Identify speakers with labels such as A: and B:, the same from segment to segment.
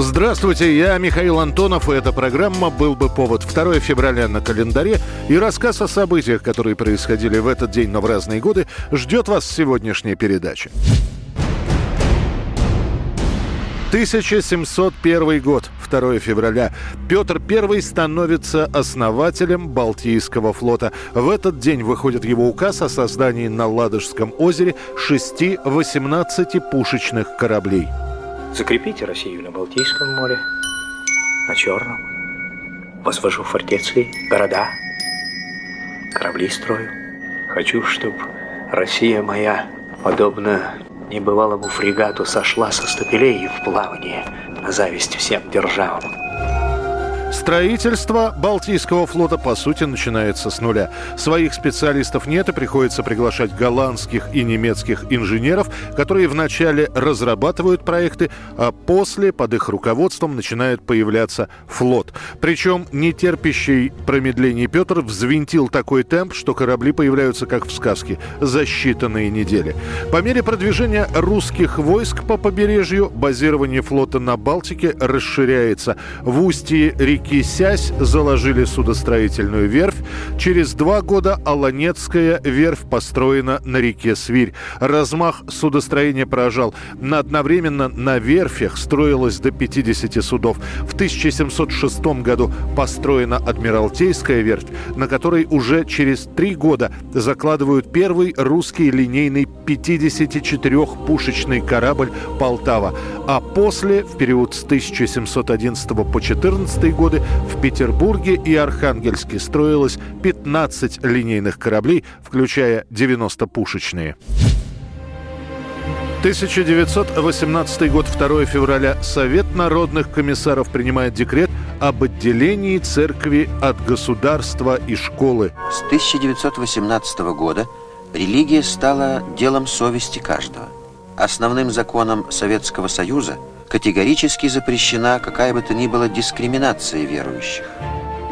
A: Здравствуйте, я Михаил Антонов, и эта программа «Был бы повод» 2 февраля на календаре, и рассказ о событиях, которые происходили в этот день, но в разные годы, ждет вас сегодняшняя передача. 1701 год, 2 февраля. Петр I становится основателем Балтийского флота. В этот день выходит его указ о создании на Ладожском озере шести 18-пушечных кораблей.
B: Закрепите Россию на Балтийском море, на Черном. Возвожу фортеции, города, корабли строю. Хочу, чтобы Россия моя, подобно небывалому фрегату, сошла со стапелей в плавание на зависть всем державам.
A: Строительство Балтийского флота, по сути, начинается с нуля. Своих специалистов нет и приходится приглашать голландских и немецких инженеров, которые вначале разрабатывают проекты, а после под их руководством начинает появляться флот. Причем нетерпящий промедлений Петр взвинтил такой темп, что корабли появляются как в сказке за считанные недели. По мере продвижения русских войск по побережью базирование флота на Балтике расширяется. В устье реки Сясь заложили судостроительную верфь. Через два года Аланецкая верфь построена на реке Свирь. Размах судостроения поражал. На одновременно на верфях строилось до 50 судов. В 1706 году построена Адмиралтейская верфь, на которой уже через три года закладывают первый русский линейный 54-пушечный корабль «Полтава». А после, в период с 1711 по 14 годы, в Петербурге и Архангельске строилось 15 линейных кораблей, включая 90-пушечные. 1918 год, 2 февраля. Совет народных комиссаров принимает декрет об отделении церкви от государства и школы.
C: С 1918 года религия стала делом совести каждого. Основным законом Советского Союза категорически запрещена какая бы то ни была дискриминация верующих.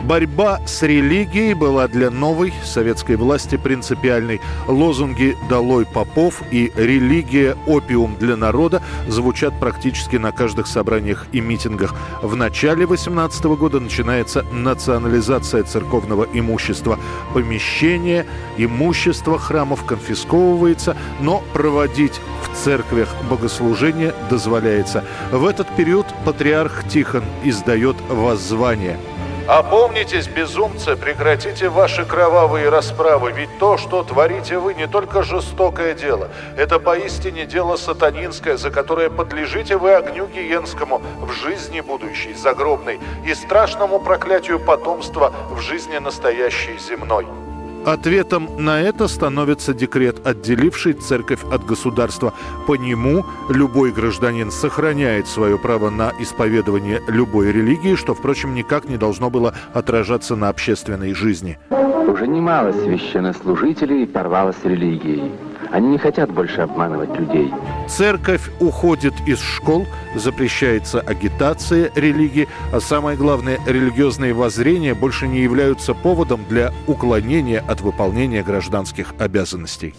A: Борьба с религией была для новой советской власти принципиальной. Лозунги «Долой попов» и «Религия – опиум для народа» звучат практически на каждых собраниях и митингах. В начале 18 года начинается национализация церковного имущества. Помещение, имущество храмов конфисковывается, но проводить в церквях богослужение дозволяется. В этот период патриарх Тихон издает воззвание – Опомнитесь, безумцы, прекратите ваши кровавые расправы, ведь то, что творите вы, не только жестокое дело, это поистине дело сатанинское, за которое подлежите вы огню гиенскому в жизни будущей, загробной, и страшному проклятию потомства в жизни настоящей земной. Ответом на это становится декрет, отделивший церковь от государства. По нему любой гражданин сохраняет свое право на исповедование любой религии, что, впрочем, никак не должно было отражаться на общественной жизни.
D: Уже немало священнослужителей порвалось религией. Они не хотят больше обманывать людей.
A: Церковь уходит из школ, запрещается агитация религии, а самое главное, религиозные воззрения больше не являются поводом для уклонения от выполнения гражданских обязанностей.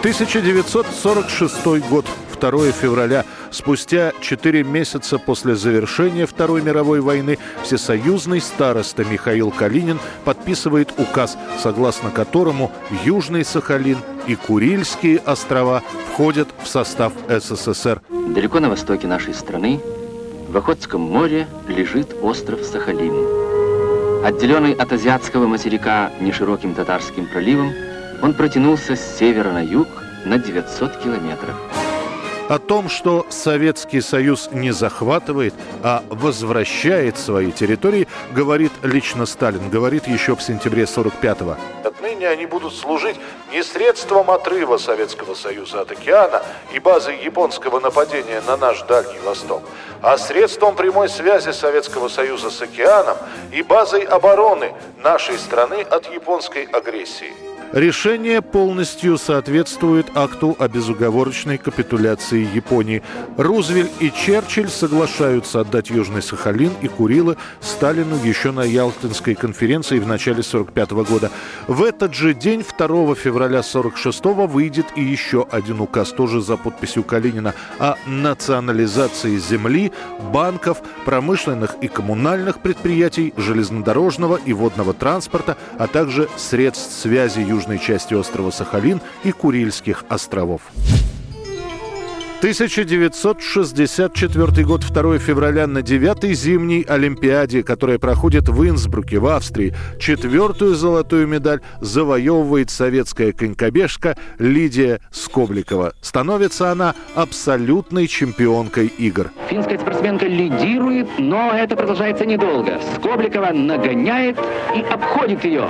A: 1946 год. 2 февраля. Спустя 4 месяца после завершения Второй мировой войны всесоюзный староста Михаил Калинин подписывает указ, согласно которому Южный Сахалин и Курильские острова входят в состав СССР.
D: Далеко на востоке нашей страны, в Охотском море, лежит остров Сахалин. Отделенный от азиатского материка нешироким татарским проливом, он протянулся с севера на юг на 900 километров.
A: О том, что Советский Союз не захватывает, а возвращает свои территории, говорит лично Сталин, говорит еще в сентябре 45-го. Отныне они будут служить не средством отрыва Советского Союза от океана и базой японского нападения на наш Дальний Восток, а средством прямой связи Советского Союза с океаном и базой обороны нашей страны от японской агрессии. Решение полностью соответствует акту о безуговорочной капитуляции Японии. Рузвельт и Черчилль соглашаются отдать Южный Сахалин и Курилы Сталину еще на Ялтинской конференции в начале 1945 года. В этот же день, 2 февраля 1946 выйдет и еще один указ, тоже за подписью Калинина, о национализации земли, банков, промышленных и коммунальных предприятий, железнодорожного и водного транспорта, а также средств связи Южного южной части острова Сахалин и Курильских островов. 1964 год, 2 февраля, на 9 зимней Олимпиаде, которая проходит в Инсбруке, в Австрии. Четвертую золотую медаль завоевывает советская конькобежка Лидия Скобликова. Становится она абсолютной чемпионкой игр.
D: Финская спортсменка лидирует, но это продолжается недолго. Скобликова нагоняет и обходит ее.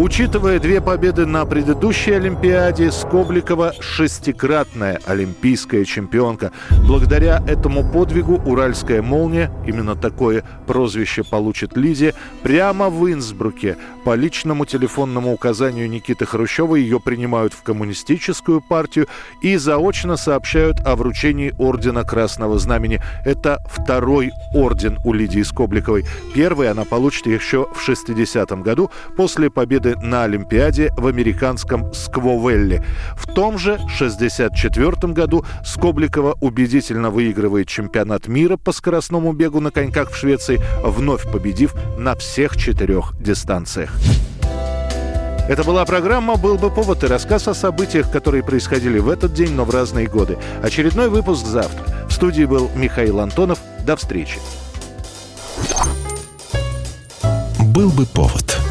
A: Учитывая две победы на предыдущей Олимпиаде, Скобликова шестикратная олимпийская чемпионка. Благодаря этому подвигу «Уральская молния», именно такое прозвище получит Лидия, прямо в Инсбруке по личному телефонному указанию Никиты Хрущева ее принимают в коммунистическую партию и заочно сообщают о вручении Ордена Красного Знамени. Это второй орден у Лидии Скобликовой. Первый она получит еще в 60-м году после победы победы на Олимпиаде в американском Сквовелле. В том же 1964 году Скобликова убедительно выигрывает чемпионат мира по скоростному бегу на коньках в Швеции, вновь победив на всех четырех дистанциях. Это была программа «Был бы повод» и рассказ о событиях, которые происходили в этот день, но в разные годы. Очередной выпуск завтра. В студии был Михаил Антонов. До встречи.
E: «Был бы повод»